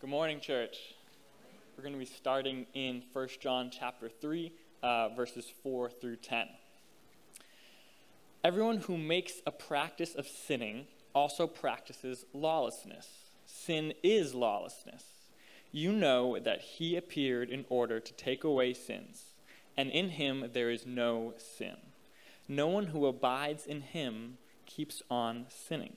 Good morning, church. We're going to be starting in 1 John chapter 3, uh, verses 4 through 10. Everyone who makes a practice of sinning also practices lawlessness. Sin is lawlessness. You know that he appeared in order to take away sins, and in him there is no sin. No one who abides in him keeps on sinning.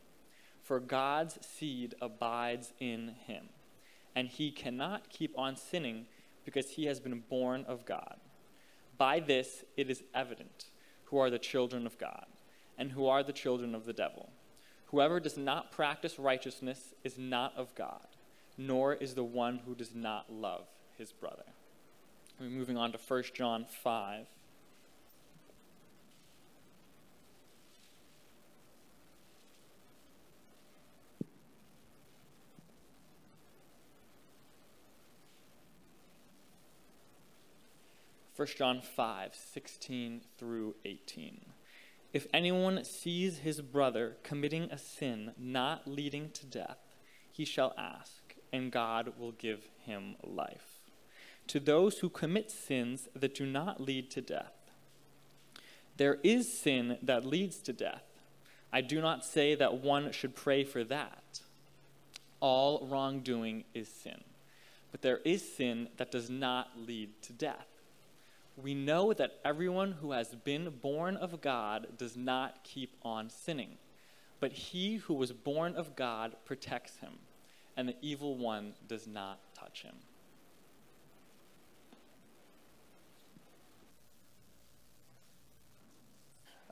for God's seed abides in him, and he cannot keep on sinning because he has been born of God. By this it is evident who are the children of God and who are the children of the devil. Whoever does not practice righteousness is not of God, nor is the one who does not love his brother. We're moving on to 1 John 5. 1 John 5, 16 through 18. If anyone sees his brother committing a sin not leading to death, he shall ask, and God will give him life. To those who commit sins that do not lead to death, there is sin that leads to death. I do not say that one should pray for that. All wrongdoing is sin. But there is sin that does not lead to death we know that everyone who has been born of God does not keep on sinning. But he who was born of God protects him, and the evil one does not touch him.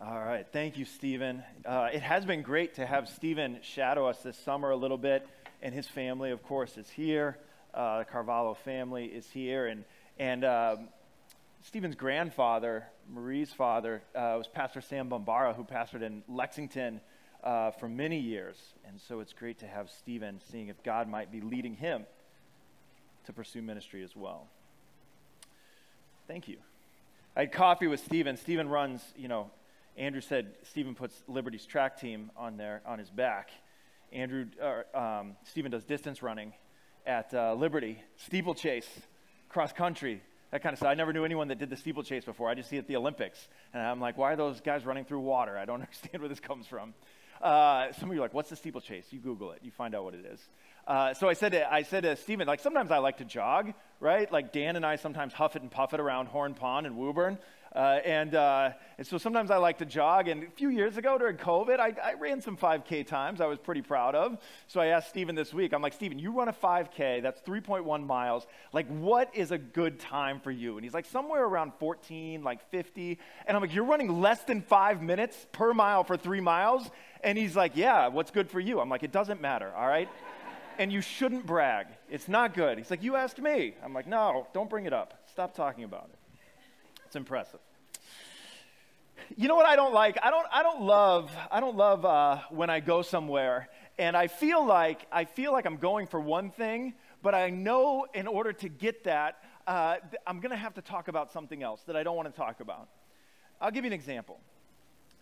All right. Thank you, Stephen. Uh, it has been great to have Stephen shadow us this summer a little bit, and his family, of course, is here. Uh, the Carvalho family is here, and and um, Stephen's grandfather, Marie's father, uh, was Pastor Sam Bombara, who pastored in Lexington uh, for many years. And so it's great to have Stephen seeing if God might be leading him to pursue ministry as well. Thank you. I had coffee with Stephen. Stephen runs, you know, Andrew said Stephen puts Liberty's track team on there on his back. Andrew, uh, um, Stephen does distance running at uh, Liberty, steeplechase, cross country, that kind of stuff. I never knew anyone that did the steeplechase before. I just see it at the Olympics. And I'm like, why are those guys running through water? I don't understand where this comes from. Uh, some of you are like, what's the steeplechase? You Google it. You find out what it is. Uh, so I said, to, I said to Stephen, like, sometimes I like to jog, right? Like Dan and I sometimes huff it and puff it around Horn Pond and Woburn. Uh, and, uh, and so sometimes I like to jog. And a few years ago during COVID, I, I, ran some 5K times I was pretty proud of. So I asked Stephen this week, I'm like, Stephen, you run a 5K, that's 3.1 miles. Like, what is a good time for you? And he's like, somewhere around 14, like 50. And I'm like, you're running less than five minutes per mile for three miles? And he's like, yeah, what's good for you? I'm like, it doesn't matter, all right? and you shouldn't brag. It's not good. He's like, you asked me. I'm like, no, don't bring it up. Stop talking about it. It's impressive. You know what I don't like? I don't, I don't love, I don't love uh, when I go somewhere and I feel like I feel like I'm going for one thing, but I know in order to get that, uh, I'm going to have to talk about something else that I don't want to talk about. I'll give you an example.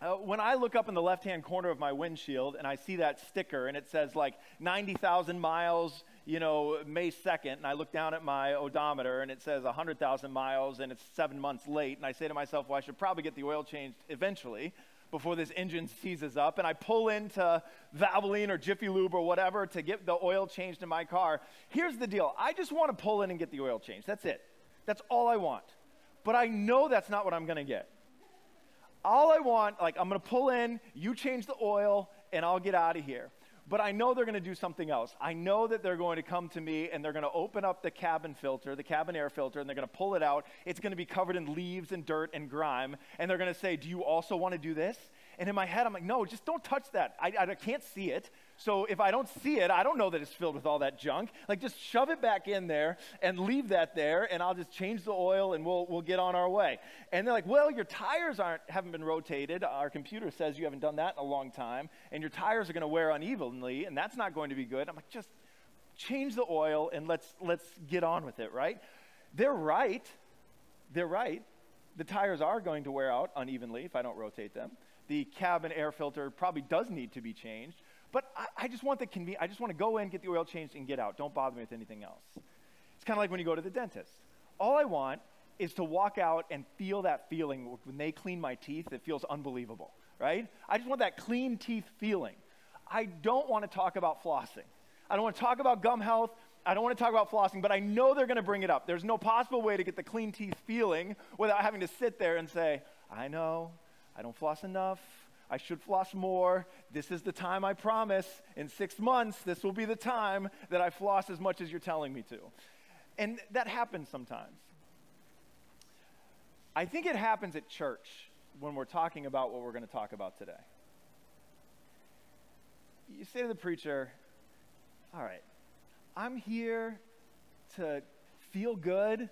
Uh, when I look up in the left hand corner of my windshield and I see that sticker and it says like 90,000 miles you know, May 2nd, and I look down at my odometer and it says 100,000 miles and it's seven months late, and I say to myself, well, I should probably get the oil changed eventually before this engine seizes up. And I pull into Valvoline or Jiffy Lube or whatever to get the oil changed in my car. Here's the deal I just want to pull in and get the oil changed. That's it. That's all I want. But I know that's not what I'm going to get. All I want, like, I'm going to pull in, you change the oil, and I'll get out of here but I know they're going to do something else. I know that they're going to come to me and they're going to open up the cabin filter, the cabin air filter, and they're going to pull it out. It's going to be covered in leaves and dirt and grime. And they're going to say, Do you also want to do this? And in my head, I'm like, no, just don't touch that. I, I can't see it. So if I don't see it, I don't know that it's filled with all that junk. Like just shove it back in there and leave that there, and I'll just change the oil and we'll, we'll get on our way. And they're like, well, your tires aren't, haven't been rotated. Our computer says you haven't done that in a long time, and your tires are going to wear unevenly, and that's not going to be good. I'm like, just change the oil and let's, let's get on with it, right? They're right. They're right. The tires are going to wear out unevenly if I don't rotate them. The cabin air filter probably does need to be changed. But I, I just want the conven- I just want to go in, get the oil changed, and get out. Don't bother me with anything else. It's kind of like when you go to the dentist. All I want is to walk out and feel that feeling when they clean my teeth. It feels unbelievable, right? I just want that clean teeth feeling. I don't want to talk about flossing. I don't want to talk about gum health. I don't want to talk about flossing, but I know they're going to bring it up. There's no possible way to get the clean teeth feeling without having to sit there and say, I know, I don't floss enough. I should floss more. This is the time I promise. In six months, this will be the time that I floss as much as you're telling me to. And that happens sometimes. I think it happens at church when we're talking about what we're going to talk about today. You say to the preacher, All right, I'm here to feel good,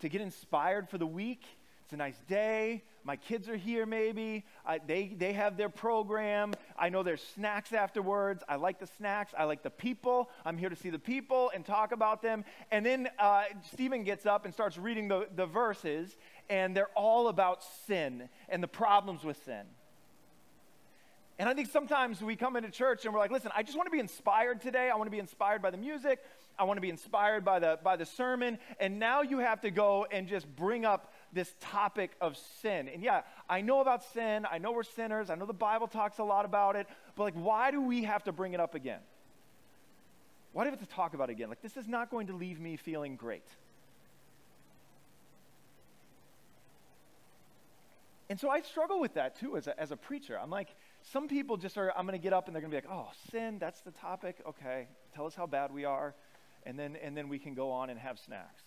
to get inspired for the week. It's a nice day. My kids are here, maybe. I, they, they have their program. I know there's snacks afterwards. I like the snacks. I like the people. I'm here to see the people and talk about them. And then uh, Stephen gets up and starts reading the, the verses, and they're all about sin and the problems with sin. And I think sometimes we come into church and we're like, listen, I just want to be inspired today. I want to be inspired by the music. I want to be inspired by the, by the sermon. And now you have to go and just bring up this topic of sin. And yeah, I know about sin. I know we're sinners. I know the Bible talks a lot about it. But like, why do we have to bring it up again? Why do we have to talk about it again? Like, this is not going to leave me feeling great. And so I struggle with that too as a, as a preacher. I'm like, some people just are, I'm going to get up and they're going to be like, oh, sin, that's the topic. Okay, tell us how bad we are. And then, and then we can go on and have snacks.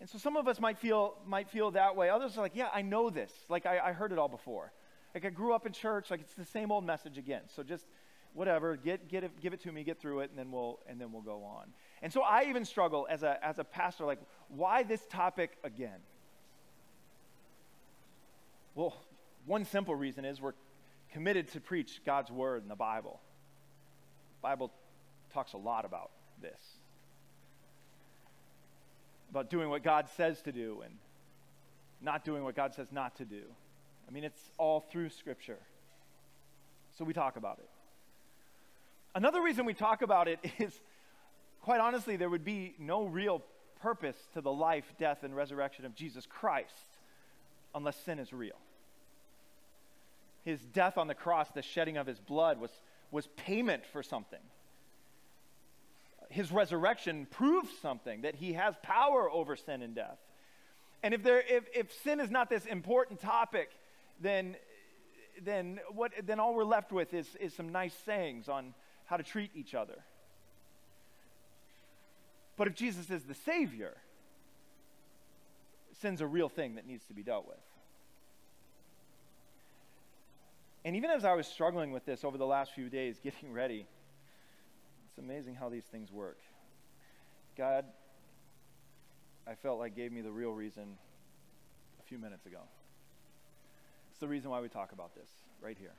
And so some of us might feel, might feel that way. Others are like, yeah, I know this. Like, I, I heard it all before. Like, I grew up in church. Like, it's the same old message again. So just whatever, get, get it, give it to me, get through it, and then we'll, and then we'll go on. And so I even struggle as a, as a pastor, like, why this topic again? Well, one simple reason is we're committed to preach God's word in the Bible. The Bible talks a lot about this. About doing what God says to do and not doing what God says not to do. I mean, it's all through Scripture. So we talk about it. Another reason we talk about it is, quite honestly, there would be no real purpose to the life, death, and resurrection of Jesus Christ unless sin is real. His death on the cross, the shedding of his blood, was, was payment for something. His resurrection proves something that he has power over sin and death. And if, there, if, if sin is not this important topic, then, then, what, then all we're left with is, is some nice sayings on how to treat each other. But if Jesus is the Savior, sin's a real thing that needs to be dealt with. And even as I was struggling with this over the last few days, getting ready, it's amazing how these things work. God, I felt like gave me the real reason a few minutes ago. It's the reason why we talk about this right here.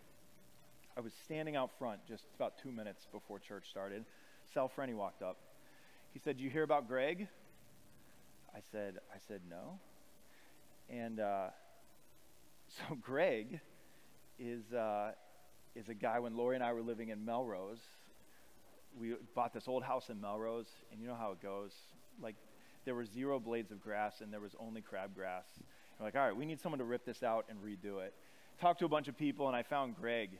I was standing out front just about two minutes before church started. Sal Frenny walked up. He said, you hear about Greg?" I said, "I said no." And uh, so Greg is uh, is a guy. When Lori and I were living in Melrose, we bought this old house in Melrose, and you know how it goes. Like there were zero blades of grass, and there was only crabgrass. We're like, all right, we need someone to rip this out and redo it. Talked to a bunch of people, and I found Greg,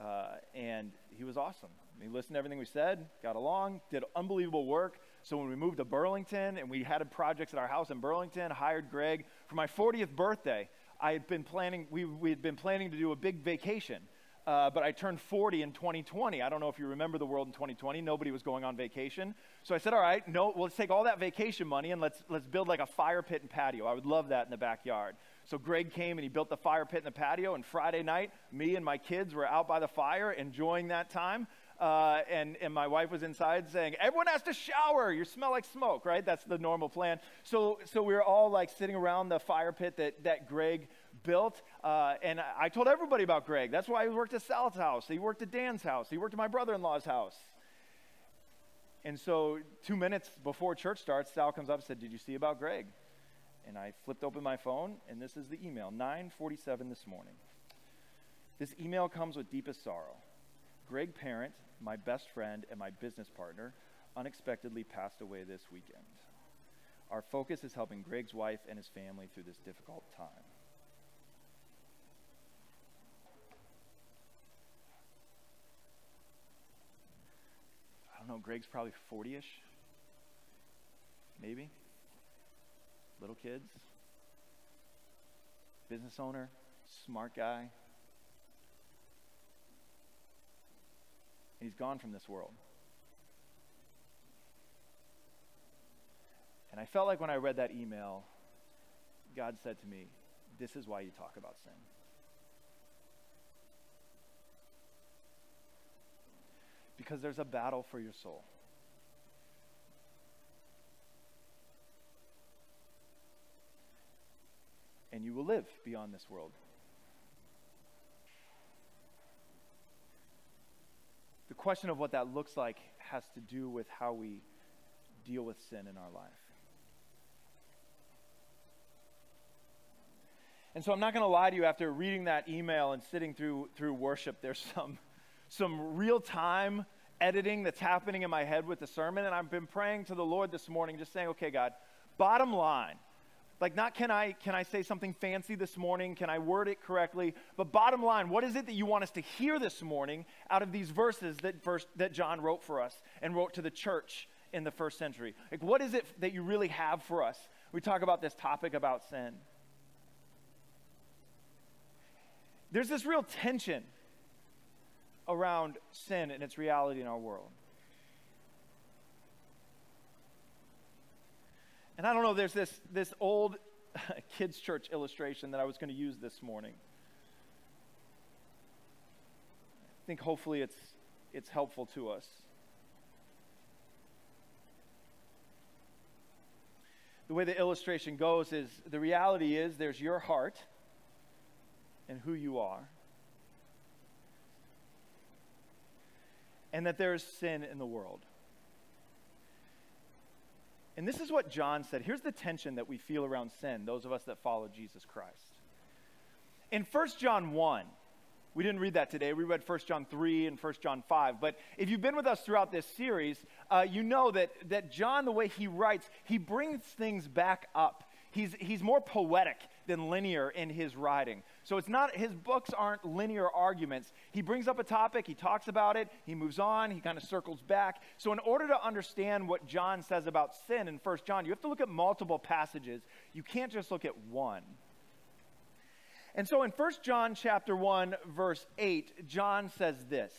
uh, and he was awesome. He listened to everything we said, got along, did unbelievable work. So when we moved to Burlington and we had projects at our house in Burlington, hired Greg for my 40th birthday. I had been planning. We we had been planning to do a big vacation. Uh, but I turned 40 in 2020. I don't know if you remember the world in 2020. Nobody was going on vacation. So I said, all right, no, well, let's take all that vacation money and let's, let's build like a fire pit and patio. I would love that in the backyard. So Greg came and he built the fire pit in the patio. And Friday night, me and my kids were out by the fire enjoying that time. Uh, and, and my wife was inside saying, Everyone has to shower. You smell like smoke, right? That's the normal plan. So, so we were all like sitting around the fire pit that, that Greg built. Uh, and I told everybody about Greg. That's why he worked at Sal's house. He worked at Dan's house. He worked at my brother in law's house. And so, two minutes before church starts, Sal comes up and said, Did you see about Greg? And I flipped open my phone, and this is the email 947 this morning. This email comes with deepest sorrow. Greg Parent, my best friend and my business partner, unexpectedly passed away this weekend. Our focus is helping Greg's wife and his family through this difficult time. Don't know, Greg's probably 40 ish, maybe. Little kids, business owner, smart guy. He's gone from this world. And I felt like when I read that email, God said to me, This is why you talk about sin. Because there's a battle for your soul. And you will live beyond this world. the question of what that looks like has to do with how we deal with sin in our life. And so I'm not going to lie to you after reading that email and sitting through through worship there's some some real time editing that's happening in my head with the sermon and I've been praying to the Lord this morning just saying okay God bottom line like not can I can I say something fancy this morning? Can I word it correctly? But bottom line, what is it that you want us to hear this morning out of these verses that first that John wrote for us and wrote to the church in the first century? Like what is it that you really have for us? We talk about this topic about sin. There's this real tension around sin and its reality in our world. And I don't know, there's this, this old kids' church illustration that I was going to use this morning. I think hopefully it's, it's helpful to us. The way the illustration goes is the reality is there's your heart and who you are, and that there is sin in the world. And this is what John said. Here's the tension that we feel around sin, those of us that follow Jesus Christ. In 1 John 1, we didn't read that today. We read 1 John 3 and 1 John 5. But if you've been with us throughout this series, uh, you know that, that John, the way he writes, he brings things back up. He's, he's more poetic than linear in his writing. So it's not, his books aren't linear arguments. He brings up a topic, he talks about it, he moves on, he kind of circles back. So in order to understand what John says about sin in 1 John, you have to look at multiple passages. You can't just look at one. And so in 1 John chapter 1 verse 8, John says this.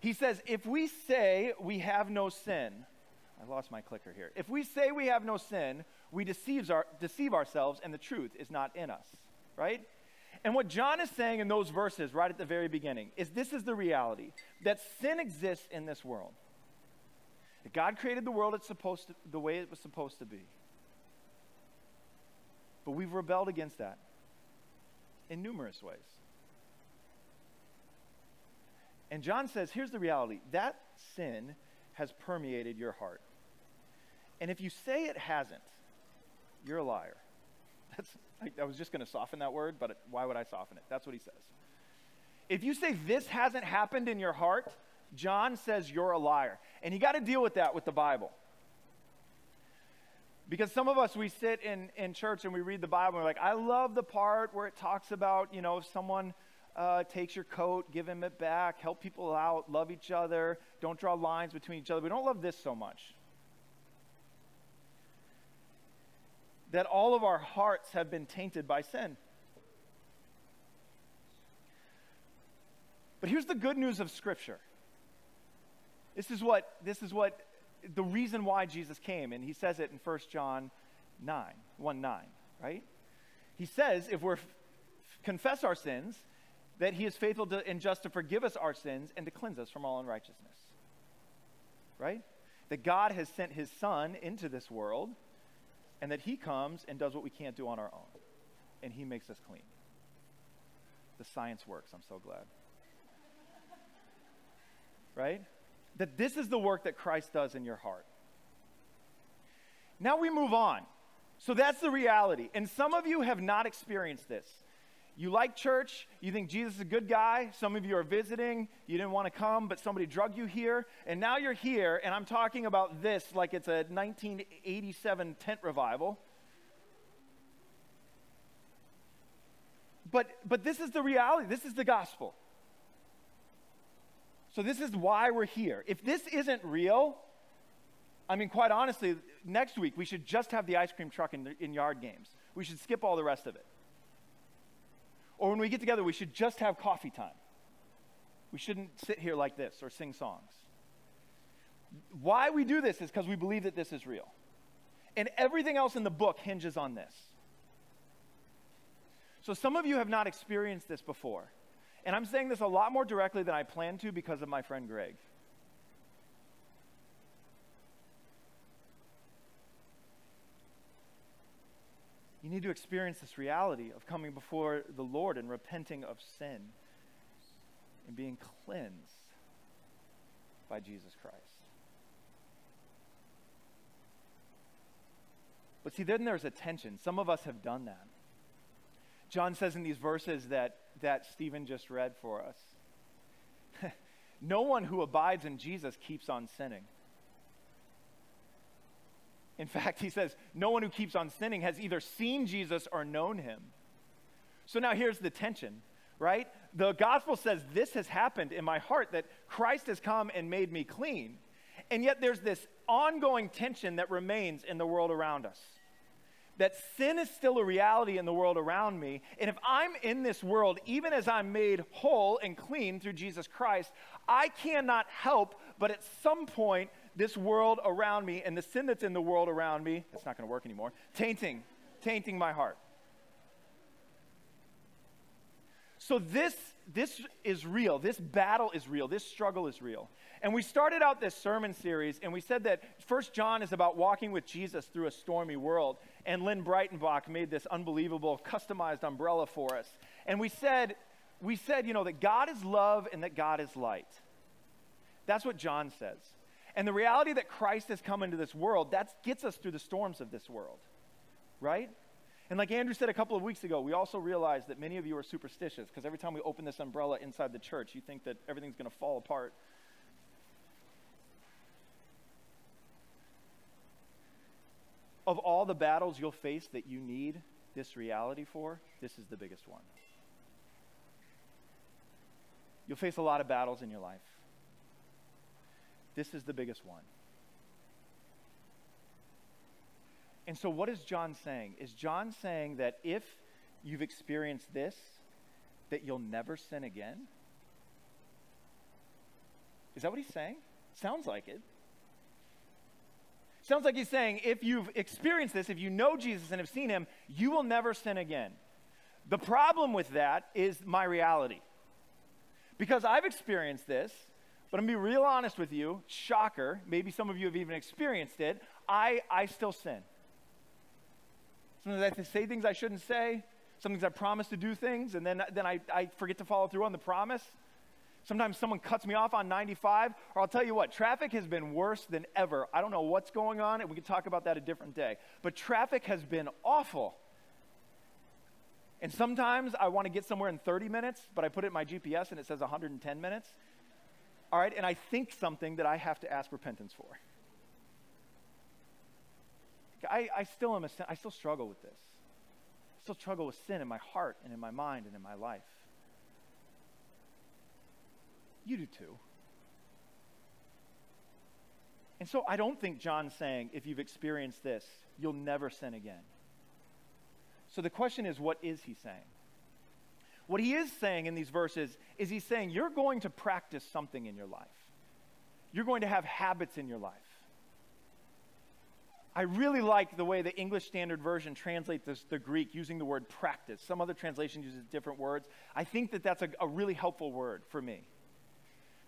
He says, "If we say we have no sin, I lost my clicker here. If we say we have no sin, we deceives our, deceive ourselves and the truth is not in us, right? And what John is saying in those verses right at the very beginning is this is the reality that sin exists in this world. That God created the world it's supposed to, the way it was supposed to be. But we've rebelled against that in numerous ways. And John says, here's the reality that sin has permeated your heart. And if you say it hasn't, you're a liar. That's, I, was just going to soften that word, but why would I soften it? That's what he says. If you say this hasn't happened in your heart, John says you're a liar. And you got to deal with that with the Bible. Because some of us, we sit in, in church and we read the Bible and we're like, I love the part where it talks about, you know, if someone uh, takes your coat, give him it back, help people out, love each other, don't draw lines between each other. We don't love this so much. That all of our hearts have been tainted by sin. But here's the good news of Scripture. This is what, this is what the reason why Jesus came, and he says it in 1 John 9, 1 9, right? He says, if we confess our sins, that he is faithful to, and just to forgive us our sins and to cleanse us from all unrighteousness. Right? That God has sent his son into this world, and that he comes and does what we can't do on our own, and he makes us clean. The science works, I'm so glad. right? That this is the work that Christ does in your heart. Now we move on. So that's the reality. And some of you have not experienced this. You like church, you think Jesus is a good guy. Some of you are visiting, you didn't want to come, but somebody drug you here. And now you're here, and I'm talking about this like it's a 1987 tent revival. But, but this is the reality, this is the gospel. So, this is why we're here. If this isn't real, I mean, quite honestly, next week we should just have the ice cream truck in, in yard games. We should skip all the rest of it. Or when we get together, we should just have coffee time. We shouldn't sit here like this or sing songs. Why we do this is because we believe that this is real. And everything else in the book hinges on this. So some of you have not experienced this before. And I'm saying this a lot more directly than I planned to because of my friend Greg. You need to experience this reality of coming before the Lord and repenting of sin and being cleansed by Jesus Christ. But see, then there's a tension. Some of us have done that. John says in these verses that, that Stephen just read for us no one who abides in Jesus keeps on sinning. In fact, he says, no one who keeps on sinning has either seen Jesus or known him. So now here's the tension, right? The gospel says, This has happened in my heart, that Christ has come and made me clean. And yet there's this ongoing tension that remains in the world around us. That sin is still a reality in the world around me. And if I'm in this world, even as I'm made whole and clean through Jesus Christ, I cannot help but at some point this world around me and the sin that's in the world around me, it's not going to work anymore, tainting, tainting my heart. So this, this is real. This battle is real. This struggle is real. And we started out this sermon series, and we said that First John is about walking with Jesus through a stormy world. And Lynn Breitenbach made this unbelievable customized umbrella for us. And we said, we said, you know, that God is love and that God is light. That's what John says. And the reality that Christ has come into this world, that gets us through the storms of this world, right? And like Andrew said a couple of weeks ago, we also realize that many of you are superstitious because every time we open this umbrella inside the church, you think that everything's going to fall apart. Of all the battles you'll face that you need this reality for, this is the biggest one. You'll face a lot of battles in your life. This is the biggest one. And so, what is John saying? Is John saying that if you've experienced this, that you'll never sin again? Is that what he's saying? Sounds like it. Sounds like he's saying if you've experienced this, if you know Jesus and have seen him, you will never sin again. The problem with that is my reality. Because I've experienced this, but I'm going to be real honest with you. Shocker. Maybe some of you have even experienced it. I, I still sin. Sometimes I say things I shouldn't say. Sometimes I promise to do things, and then, then I, I forget to follow through on the promise. Sometimes someone cuts me off on 95, or I'll tell you what, traffic has been worse than ever. I don't know what's going on, and we can talk about that a different day. But traffic has been awful. And sometimes I want to get somewhere in 30 minutes, but I put it in my GPS and it says 110 minutes all right, and I think something that I have to ask repentance for. I, I still am a, I still struggle with this. I still struggle with sin in my heart and in my mind and in my life. You do too. And so I don't think John's saying, if you've experienced this, you'll never sin again. So the question is, what is he saying? What he is saying in these verses is he's saying you're going to practice something in your life. You're going to have habits in your life. I really like the way the English Standard Version translates this, the Greek using the word practice. Some other translations uses different words. I think that that's a, a really helpful word for me.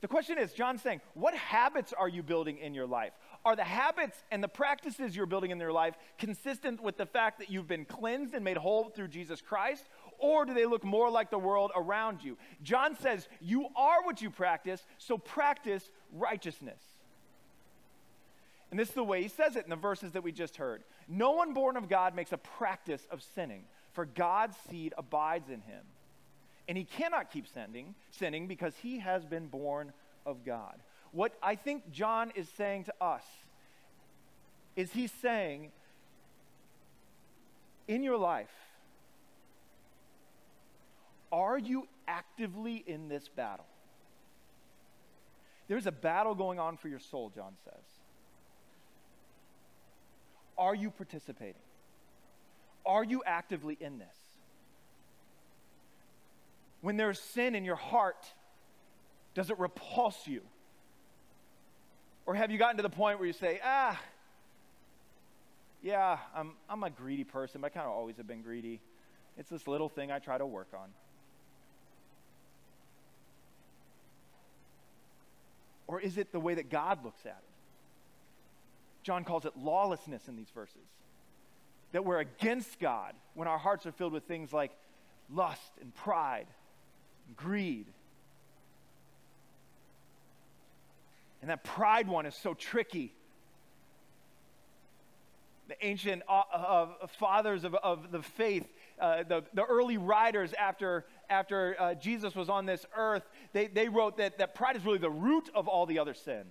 The question is, John's saying, what habits are you building in your life? Are the habits and the practices you're building in your life consistent with the fact that you've been cleansed and made whole through Jesus Christ? Or do they look more like the world around you? John says, You are what you practice, so practice righteousness. And this is the way he says it in the verses that we just heard. No one born of God makes a practice of sinning, for God's seed abides in him. And he cannot keep sinning, sinning because he has been born of God. What I think John is saying to us is he's saying, in your life, are you actively in this battle? There's a battle going on for your soul, John says. Are you participating? Are you actively in this? When there's sin in your heart, does it repulse you? Or have you gotten to the point where you say, ah, yeah, I'm, I'm a greedy person, but I kind of always have been greedy. It's this little thing I try to work on. Or is it the way that God looks at it? John calls it lawlessness in these verses. That we're against God when our hearts are filled with things like lust and pride, and greed. And that pride one is so tricky. The ancient uh, uh, fathers of, of the faith, uh, the, the early writers after, after uh, Jesus was on this earth, they, they wrote that, that pride is really the root of all the other sin.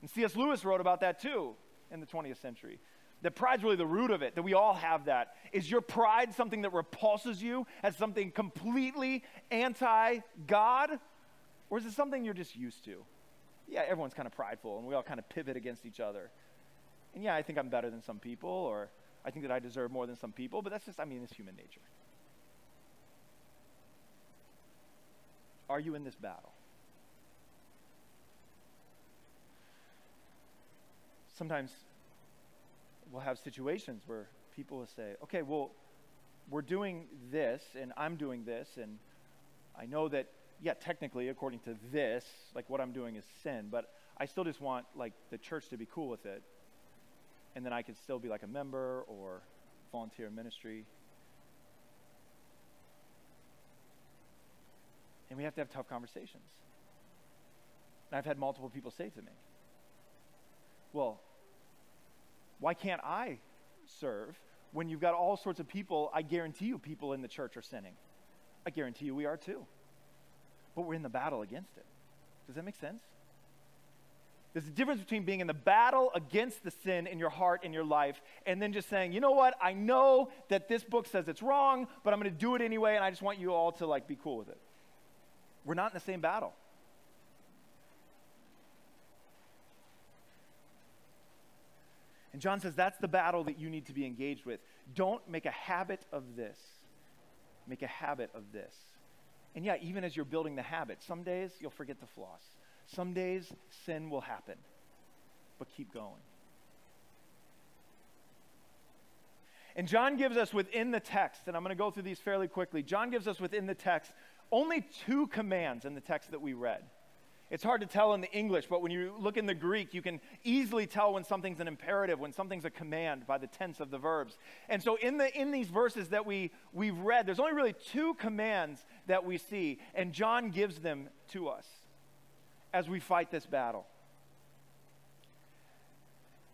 And C.S. Lewis wrote about that too in the 20th century. That pride's really the root of it, that we all have that. Is your pride something that repulses you as something completely anti God? Or is it something you're just used to? Yeah, everyone's kind of prideful and we all kind of pivot against each other. And yeah, I think I'm better than some people, or I think that I deserve more than some people, but that's just, I mean, it's human nature. Are you in this battle? sometimes we'll have situations where people will say, okay, well, we're doing this and I'm doing this, and I know that, yeah, technically, according to this, like what I'm doing is sin, but I still just want like the church to be cool with it. And then I could still be like a member or volunteer ministry. We have to have tough conversations. And I've had multiple people say to me, well, why can't I serve when you've got all sorts of people? I guarantee you, people in the church are sinning. I guarantee you, we are too. But we're in the battle against it. Does that make sense? There's a difference between being in the battle against the sin in your heart, in your life, and then just saying, you know what, I know that this book says it's wrong, but I'm going to do it anyway, and I just want you all to like be cool with it. We're not in the same battle. And John says that's the battle that you need to be engaged with. Don't make a habit of this. Make a habit of this. And yeah, even as you're building the habit, some days you'll forget to floss. Some days sin will happen. But keep going. And John gives us within the text, and I'm going to go through these fairly quickly. John gives us within the text only two commands in the text that we read. It's hard to tell in the English, but when you look in the Greek, you can easily tell when something's an imperative, when something's a command by the tense of the verbs. And so in, the, in these verses that we, we've read, there's only really two commands that we see, and John gives them to us as we fight this battle.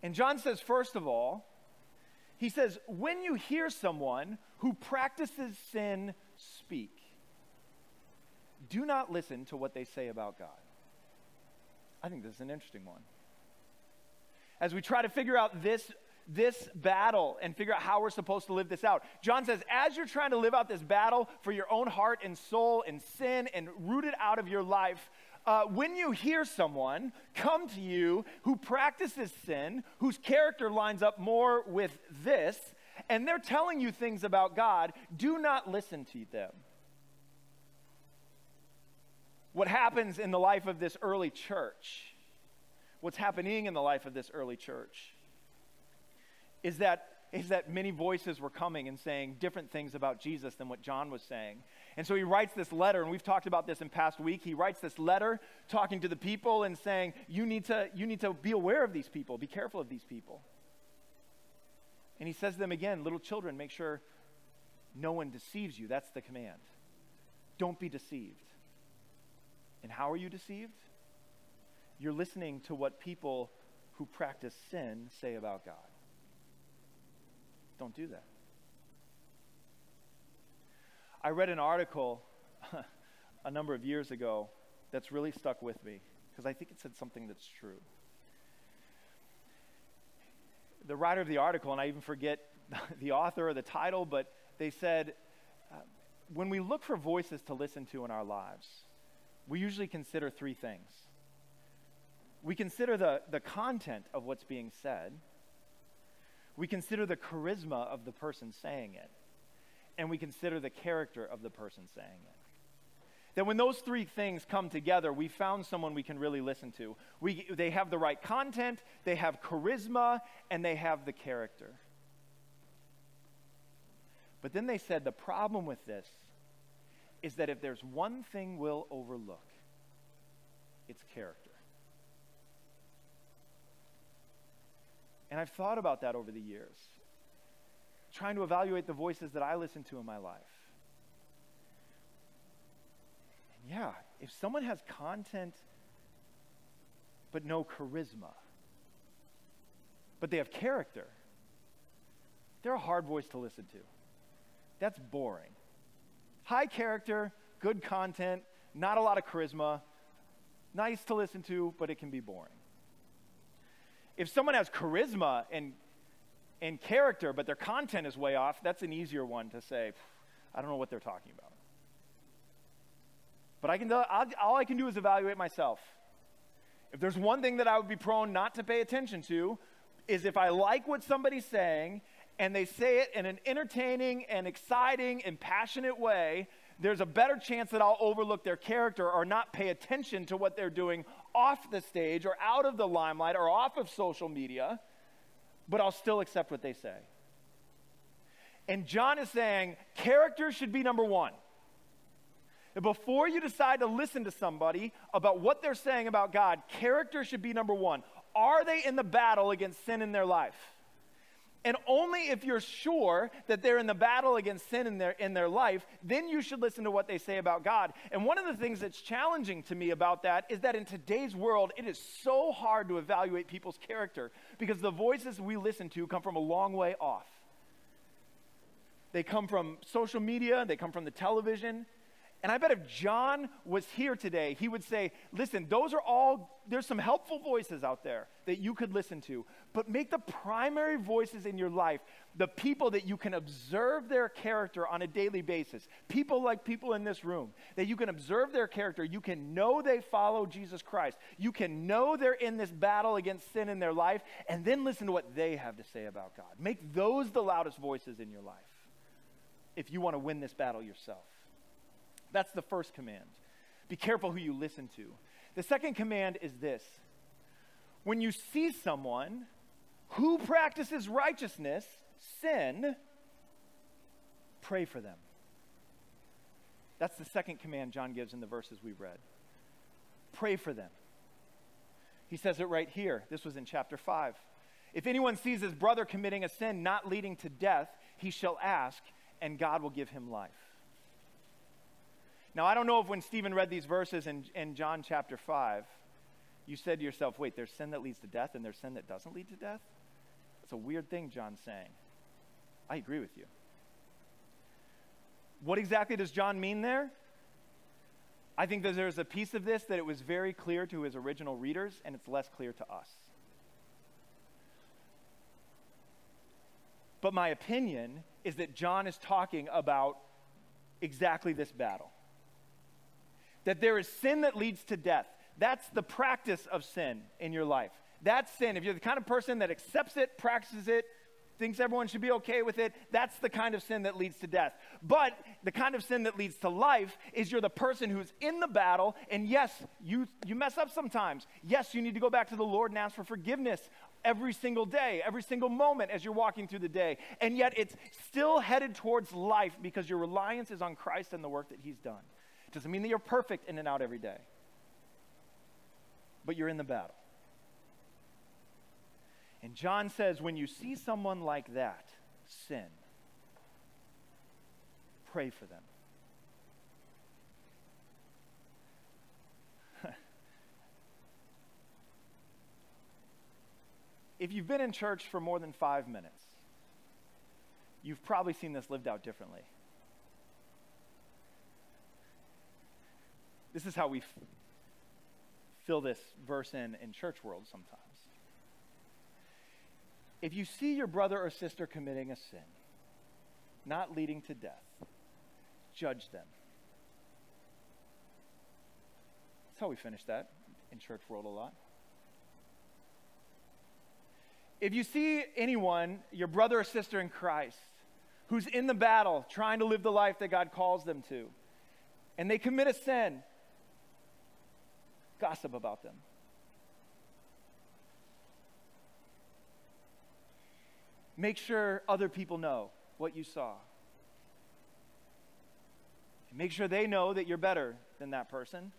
And John says, first of all, he says, when you hear someone who practices sin speak, do not listen to what they say about God. I think this is an interesting one. As we try to figure out this, this battle and figure out how we're supposed to live this out, John says, as you're trying to live out this battle for your own heart and soul and sin and root it out of your life, uh, when you hear someone come to you who practices sin, whose character lines up more with this, and they're telling you things about God, do not listen to them. What happens in the life of this early church, what's happening in the life of this early church, is that is that many voices were coming and saying different things about Jesus than what John was saying. And so he writes this letter, and we've talked about this in past week. He writes this letter talking to the people and saying, you need to, you need to be aware of these people, be careful of these people. And he says to them again, little children, make sure no one deceives you. That's the command. Don't be deceived. And how are you deceived? You're listening to what people who practice sin say about God. Don't do that. I read an article a number of years ago that's really stuck with me because I think it said something that's true. The writer of the article, and I even forget the author or the title, but they said uh, when we look for voices to listen to in our lives, we usually consider three things. We consider the, the content of what's being said we consider the charisma of the person saying it, and we consider the character of the person saying it. That when those three things come together, we found someone we can really listen to. We, they have the right content, they have charisma, and they have the character. But then they said the problem with this is that if there's one thing we'll overlook, it's character. And I've thought about that over the years, trying to evaluate the voices that I listen to in my life. And yeah, if someone has content but no charisma, but they have character, they're a hard voice to listen to. That's boring. High character, good content, not a lot of charisma, nice to listen to, but it can be boring. If someone has charisma and, and character, but their content is way off, that's an easier one to say, I don't know what they're talking about. But I can, all I can do is evaluate myself. If there's one thing that I would be prone not to pay attention to, is if I like what somebody's saying and they say it in an entertaining and exciting and passionate way, there's a better chance that I'll overlook their character or not pay attention to what they're doing off the stage or out of the limelight or off of social media, but I'll still accept what they say. And John is saying character should be number one. Before you decide to listen to somebody about what they're saying about God, character should be number one. Are they in the battle against sin in their life? And only if you're sure that they're in the battle against sin in their, in their life, then you should listen to what they say about God. And one of the things that's challenging to me about that is that in today's world, it is so hard to evaluate people's character because the voices we listen to come from a long way off. They come from social media, they come from the television, and I bet if John was here today, he would say, listen, those are all, there's some helpful voices out there that you could listen to, but make the primary voices in your life the people that you can observe their character on a daily basis. People like people in this room, that you can observe their character. You can know they follow Jesus Christ. You can know they're in this battle against sin in their life, and then listen to what they have to say about God. Make those the loudest voices in your life if you want to win this battle yourself. That's the first command. Be careful who you listen to. The second command is this when you see someone who practices righteousness, sin, pray for them. That's the second command John gives in the verses we've read. Pray for them. He says it right here. This was in chapter 5. If anyone sees his brother committing a sin not leading to death, he shall ask, and God will give him life. Now, I don't know if when Stephen read these verses in, in John chapter 5, you said to yourself, wait, there's sin that leads to death and there's sin that doesn't lead to death? That's a weird thing John's saying. I agree with you. What exactly does John mean there? I think that there's a piece of this that it was very clear to his original readers, and it's less clear to us. But my opinion is that John is talking about exactly this battle that there is sin that leads to death. That's the practice of sin in your life. That's sin. If you're the kind of person that accepts it, practices it, thinks everyone should be okay with it. That's the kind of sin that leads to death. But the kind of sin that leads to life is you're the person who's in the battle, and yes, you, you mess up sometimes. Yes, you need to go back to the Lord and ask for forgiveness every single day, every single moment as you're walking through the day. And yet it's still headed towards life because your reliance is on Christ and the work that He's done. Doesn't mean that you're perfect in and out every day, but you're in the battle. And John says, when you see someone like that sin, pray for them. if you've been in church for more than five minutes, you've probably seen this lived out differently. This is how we f- fill this verse in in church world sometimes. If you see your brother or sister committing a sin, not leading to death, judge them. That's how we finish that in church world a lot. If you see anyone, your brother or sister in Christ, who's in the battle trying to live the life that God calls them to, and they commit a sin, gossip about them. Make sure other people know what you saw. Make sure they know that you're better than that person.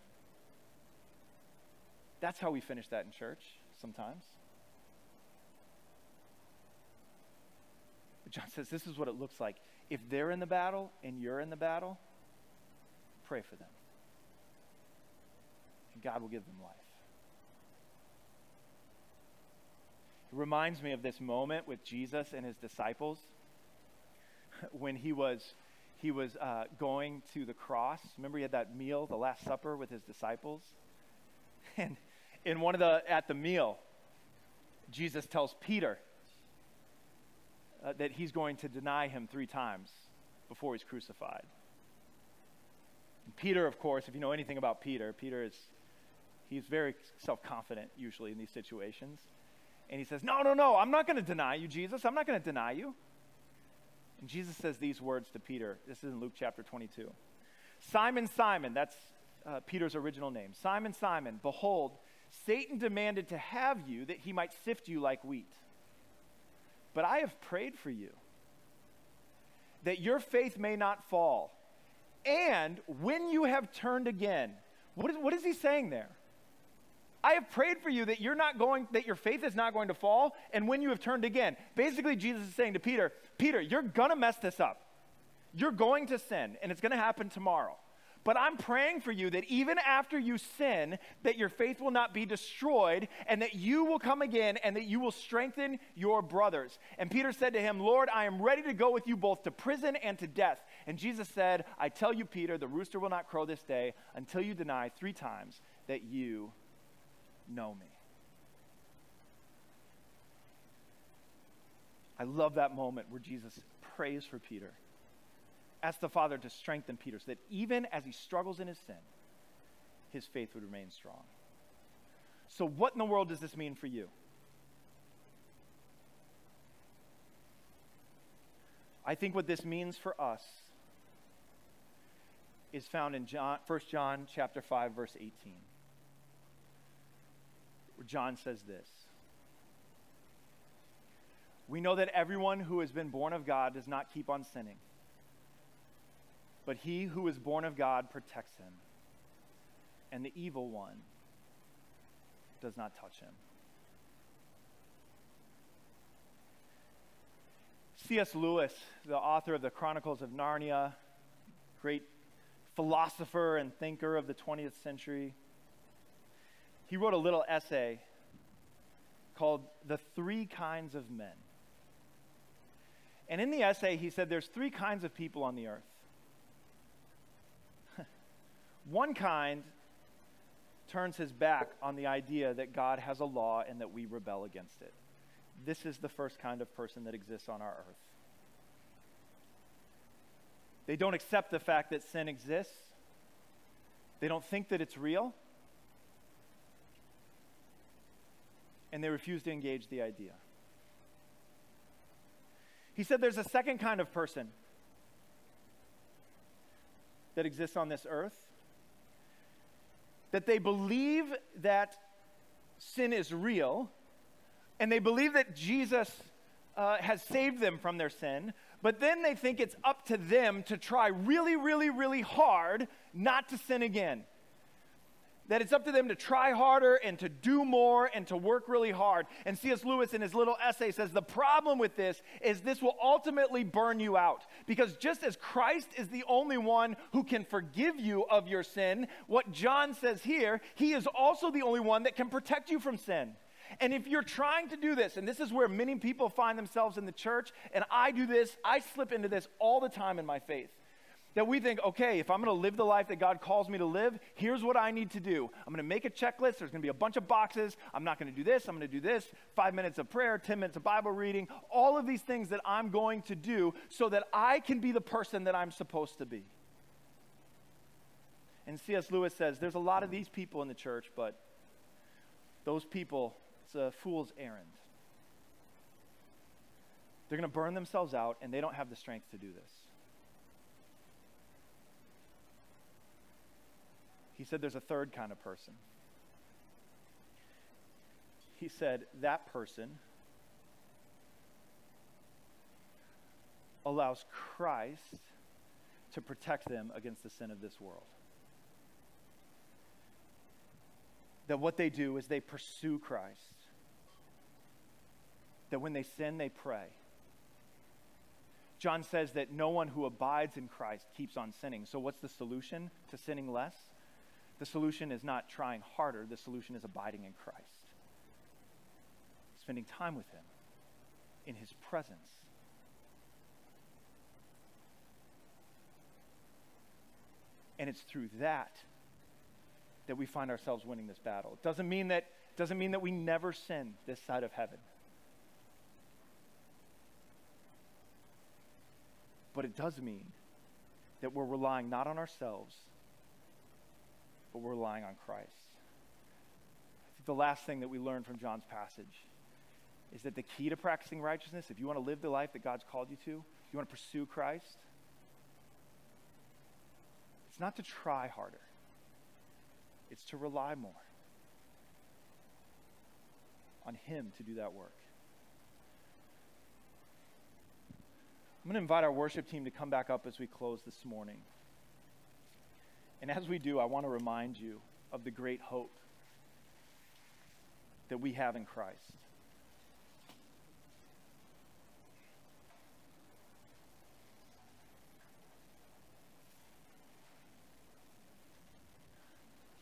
That's how we finish that in church sometimes. But John says this is what it looks like. If they're in the battle and you're in the battle, pray for them. And God will give them life. It reminds me of this moment with Jesus and his disciples when he was he was uh, going to the cross. Remember, he had that meal, the Last Supper, with his disciples. And in one of the at the meal, Jesus tells Peter uh, that he's going to deny him three times before he's crucified. Peter, of course, if you know anything about Peter, Peter is he's very self-confident usually in these situations. And he says, No, no, no, I'm not going to deny you, Jesus. I'm not going to deny you. And Jesus says these words to Peter. This is in Luke chapter 22. Simon, Simon, that's uh, Peter's original name. Simon, Simon, behold, Satan demanded to have you that he might sift you like wheat. But I have prayed for you that your faith may not fall. And when you have turned again, what is, what is he saying there? I have prayed for you that you're not going, that your faith is not going to fall, and when you have turned again. Basically, Jesus is saying to Peter, Peter, you're gonna mess this up. You're going to sin, and it's gonna happen tomorrow. But I'm praying for you that even after you sin, that your faith will not be destroyed, and that you will come again, and that you will strengthen your brothers. And Peter said to him, Lord, I am ready to go with you both to prison and to death. And Jesus said, I tell you, Peter, the rooster will not crow this day until you deny three times that you know me. I love that moment where Jesus prays for Peter. Ask the Father to strengthen Peter so that even as he struggles in his sin, his faith would remain strong. So, what in the world does this mean for you? I think what this means for us is found in John, 1 John chapter 5 verse 18 where John says this We know that everyone who has been born of God does not keep on sinning, but he who is born of God protects him, and the evil one does not touch him. C.S. Lewis, the author of the Chronicles of Narnia, great philosopher and thinker of the 20th century, he wrote a little essay called The Three Kinds of Men. And in the essay, he said there's three kinds of people on the earth. One kind turns his back on the idea that God has a law and that we rebel against it. This is the first kind of person that exists on our earth. They don't accept the fact that sin exists. They don't think that it's real. And they refuse to engage the idea. He said there's a second kind of person that exists on this earth that they believe that sin is real and they believe that Jesus uh, has saved them from their sin, but then they think it's up to them to try really, really, really hard not to sin again that it's up to them to try harder and to do more and to work really hard. And C.S. Lewis, in his little essay, says the problem with this is this will ultimately burn you out. Because just as Christ is the only one who can forgive you of your sin, what John says here, he is also the only one that can protect you from sin. And if you're trying to do this, and this is where many people find themselves in the church, and I do this, I slip into this all the time in my faith that we think, okay, if I'm going to live the life that God calls me to live, here's what I need to do. I'm going to make a checklist. There's going to be a bunch of boxes. I'm not going to do this. I'm going to do this. Five minutes of prayer, 10 minutes of Bible reading, all of these things that I'm going to do so that I can be the person that I'm supposed to be. And C.S. Lewis says there's a lot of these people in the church, but those people, it's a fool's errand. They're going to burn themselves out, and they don't have the strength to do this. He said there's a third kind of person. He said that person allows Christ to protect them against the sin of this world. That what they do is they pursue Christ. That when they sin, they pray. John says that no one who abides in Christ keeps on sinning. So, what's the solution to sinning less? The solution is not trying harder, the solution is abiding in Christ, spending time with Him in His presence. And it's through that that we find ourselves winning this battle. It doesn't mean that, doesn't mean that we never sin this side of heaven. But it does mean that we're relying not on ourselves, but we're relying on Christ. the last thing that we learn from John's passage is that the key to practicing righteousness, if you want to live the life that God's called you to, you want to pursue Christ, it's not to try harder, it's to rely more on Him to do that work. I'm going to invite our worship team to come back up as we close this morning. And as we do, I want to remind you of the great hope that we have in Christ.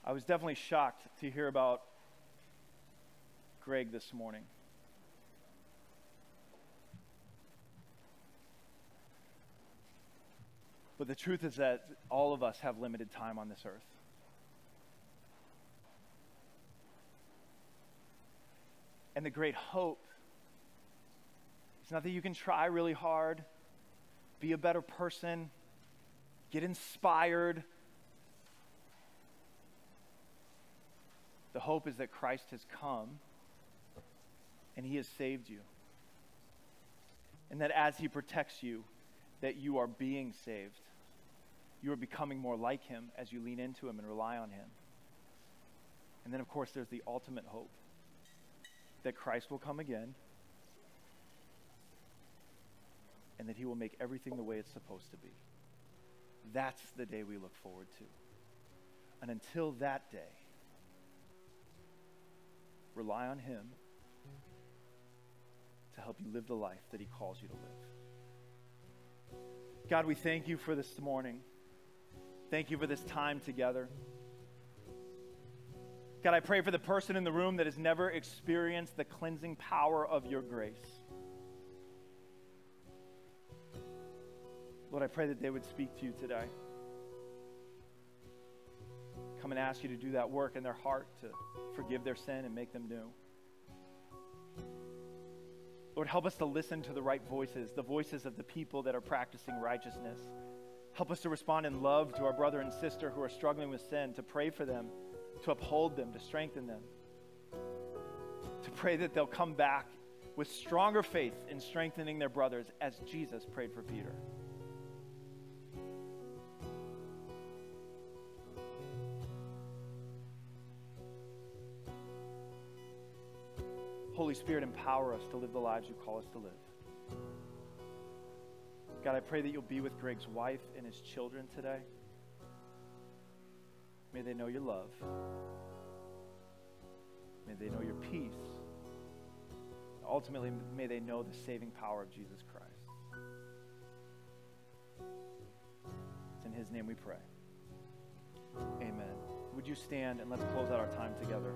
I was definitely shocked to hear about Greg this morning. But the truth is that all of us have limited time on this earth. And the great hope is not that you can try really hard, be a better person, get inspired. The hope is that Christ has come and he has saved you. And that as he protects you, that you are being saved. You are becoming more like him as you lean into him and rely on him. And then, of course, there's the ultimate hope that Christ will come again and that he will make everything the way it's supposed to be. That's the day we look forward to. And until that day, rely on him to help you live the life that he calls you to live. God, we thank you for this morning. Thank you for this time together. God, I pray for the person in the room that has never experienced the cleansing power of your grace. Lord, I pray that they would speak to you today. Come and ask you to do that work in their heart to forgive their sin and make them new. Lord, help us to listen to the right voices, the voices of the people that are practicing righteousness. Help us to respond in love to our brother and sister who are struggling with sin, to pray for them, to uphold them, to strengthen them, to pray that they'll come back with stronger faith in strengthening their brothers as Jesus prayed for Peter. Holy Spirit, empower us to live the lives you call us to live. God, I pray that you'll be with Greg's wife and his children today. May they know your love. May they know your peace. Ultimately, may they know the saving power of Jesus Christ. It's in his name we pray. Amen. Would you stand and let's close out our time together?